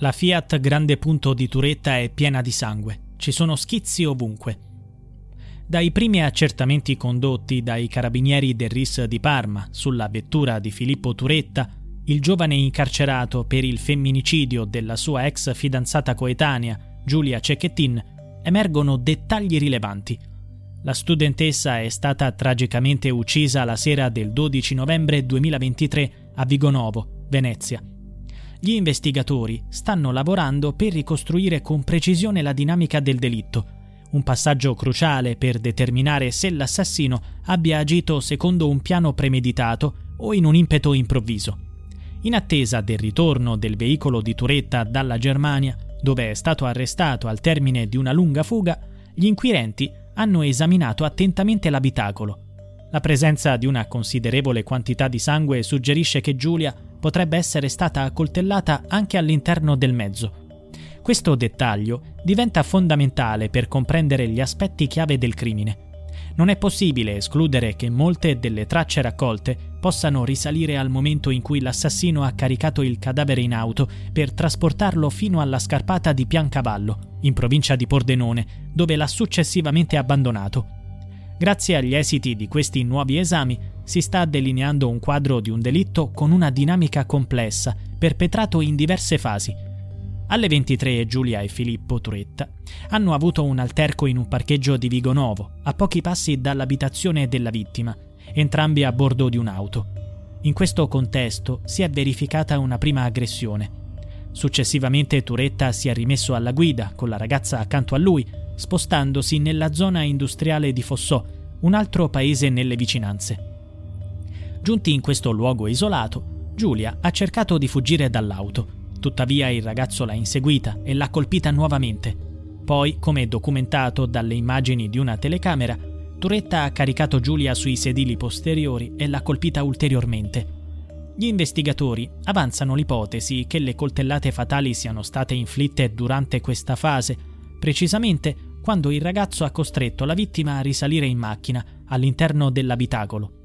La Fiat Grande Punto di Turetta è piena di sangue. Ci sono schizzi ovunque. Dai primi accertamenti condotti dai carabinieri del RIS di Parma sulla vettura di Filippo Turetta, il giovane incarcerato per il femminicidio della sua ex fidanzata coetanea, Giulia Cecchettin, emergono dettagli rilevanti. La studentessa è stata tragicamente uccisa la sera del 12 novembre 2023 a Vigonovo, Venezia gli investigatori stanno lavorando per ricostruire con precisione la dinamica del delitto, un passaggio cruciale per determinare se l'assassino abbia agito secondo un piano premeditato o in un impeto improvviso. In attesa del ritorno del veicolo di Turetta dalla Germania, dove è stato arrestato al termine di una lunga fuga, gli inquirenti hanno esaminato attentamente l'abitacolo. La presenza di una considerevole quantità di sangue suggerisce che Giulia potrebbe essere stata accoltellata anche all'interno del mezzo. Questo dettaglio diventa fondamentale per comprendere gli aspetti chiave del crimine. Non è possibile escludere che molte delle tracce raccolte possano risalire al momento in cui l'assassino ha caricato il cadavere in auto per trasportarlo fino alla scarpata di Piancavallo, in provincia di Pordenone, dove l'ha successivamente abbandonato. Grazie agli esiti di questi nuovi esami si sta delineando un quadro di un delitto con una dinamica complessa, perpetrato in diverse fasi. Alle 23 Giulia e Filippo Turetta hanno avuto un alterco in un parcheggio di Vigo Novo, a pochi passi dall'abitazione della vittima, entrambi a bordo di un'auto. In questo contesto si è verificata una prima aggressione. Successivamente Turetta si è rimesso alla guida con la ragazza accanto a lui, spostandosi nella zona industriale di Fossò, un altro paese nelle vicinanze. Giunti in questo luogo isolato, Giulia ha cercato di fuggire dall'auto. Tuttavia il ragazzo l'ha inseguita e l'ha colpita nuovamente. Poi, come documentato dalle immagini di una telecamera, Turetta ha caricato Giulia sui sedili posteriori e l'ha colpita ulteriormente. Gli investigatori avanzano l'ipotesi che le coltellate fatali siano state inflitte durante questa fase, precisamente quando il ragazzo ha costretto la vittima a risalire in macchina all'interno dell'abitacolo.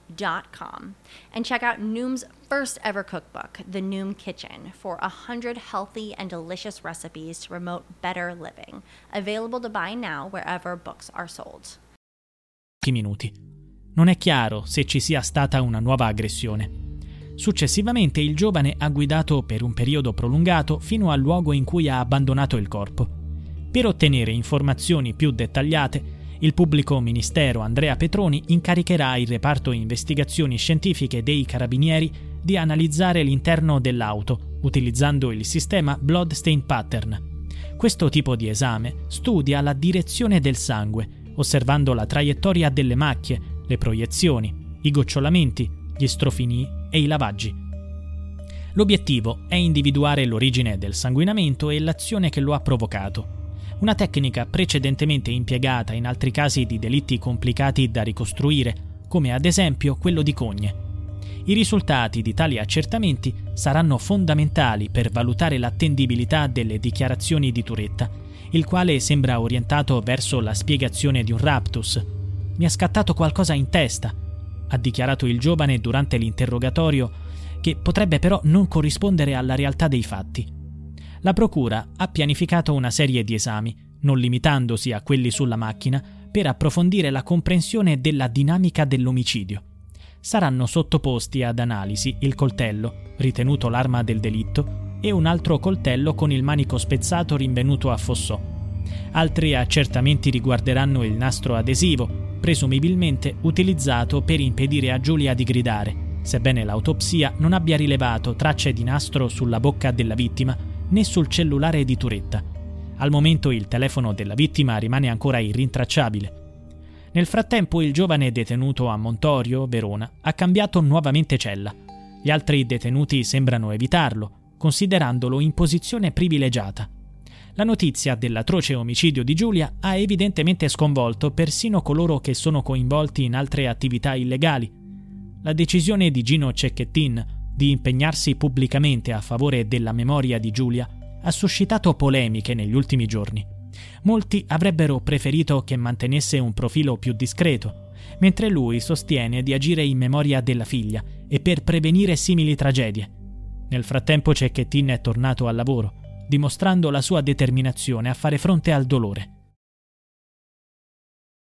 noom.com and check out Noom's first ever cookbook, The Noom Kitchen, for 100 healthy and delicious recipes to promote better living. Available to buy now wherever books are sold. Minuti. Non è chiaro se ci sia stata una nuova aggressione. Successivamente il giovane ha guidato per un periodo prolungato fino al luogo in cui ha abbandonato il corpo. Per ottenere informazioni più dettagliate, il pubblico ministero Andrea Petroni incaricherà il reparto investigazioni scientifiche dei carabinieri di analizzare l'interno dell'auto utilizzando il sistema Bloodstain Pattern. Questo tipo di esame studia la direzione del sangue, osservando la traiettoria delle macchie, le proiezioni, i gocciolamenti, gli strofinii e i lavaggi. L'obiettivo è individuare l'origine del sanguinamento e l'azione che lo ha provocato una tecnica precedentemente impiegata in altri casi di delitti complicati da ricostruire, come ad esempio quello di Cogne. I risultati di tali accertamenti saranno fondamentali per valutare l'attendibilità delle dichiarazioni di Turetta, il quale sembra orientato verso la spiegazione di un raptus. mi è scattato qualcosa in testa, ha dichiarato il giovane durante l'interrogatorio, che potrebbe però non corrispondere alla realtà dei fatti. La Procura ha pianificato una serie di esami, non limitandosi a quelli sulla macchina, per approfondire la comprensione della dinamica dell'omicidio. Saranno sottoposti ad analisi il coltello, ritenuto l'arma del delitto, e un altro coltello con il manico spezzato rinvenuto a Fossò. Altri accertamenti riguarderanno il nastro adesivo, presumibilmente utilizzato per impedire a Giulia di gridare, sebbene l'autopsia non abbia rilevato tracce di nastro sulla bocca della vittima né sul cellulare di Turetta. Al momento il telefono della vittima rimane ancora irrintracciabile. Nel frattempo il giovane detenuto a Montorio, Verona, ha cambiato nuovamente cella. Gli altri detenuti sembrano evitarlo, considerandolo in posizione privilegiata. La notizia dell'atroce omicidio di Giulia ha evidentemente sconvolto persino coloro che sono coinvolti in altre attività illegali. La decisione di Gino Cecchettin di impegnarsi pubblicamente a favore della memoria di Giulia ha suscitato polemiche negli ultimi giorni. Molti avrebbero preferito che mantenesse un profilo più discreto, mentre lui sostiene di agire in memoria della figlia e per prevenire simili tragedie. Nel frattempo Cecchettin è tornato al lavoro dimostrando la sua determinazione a fare fronte al dolore.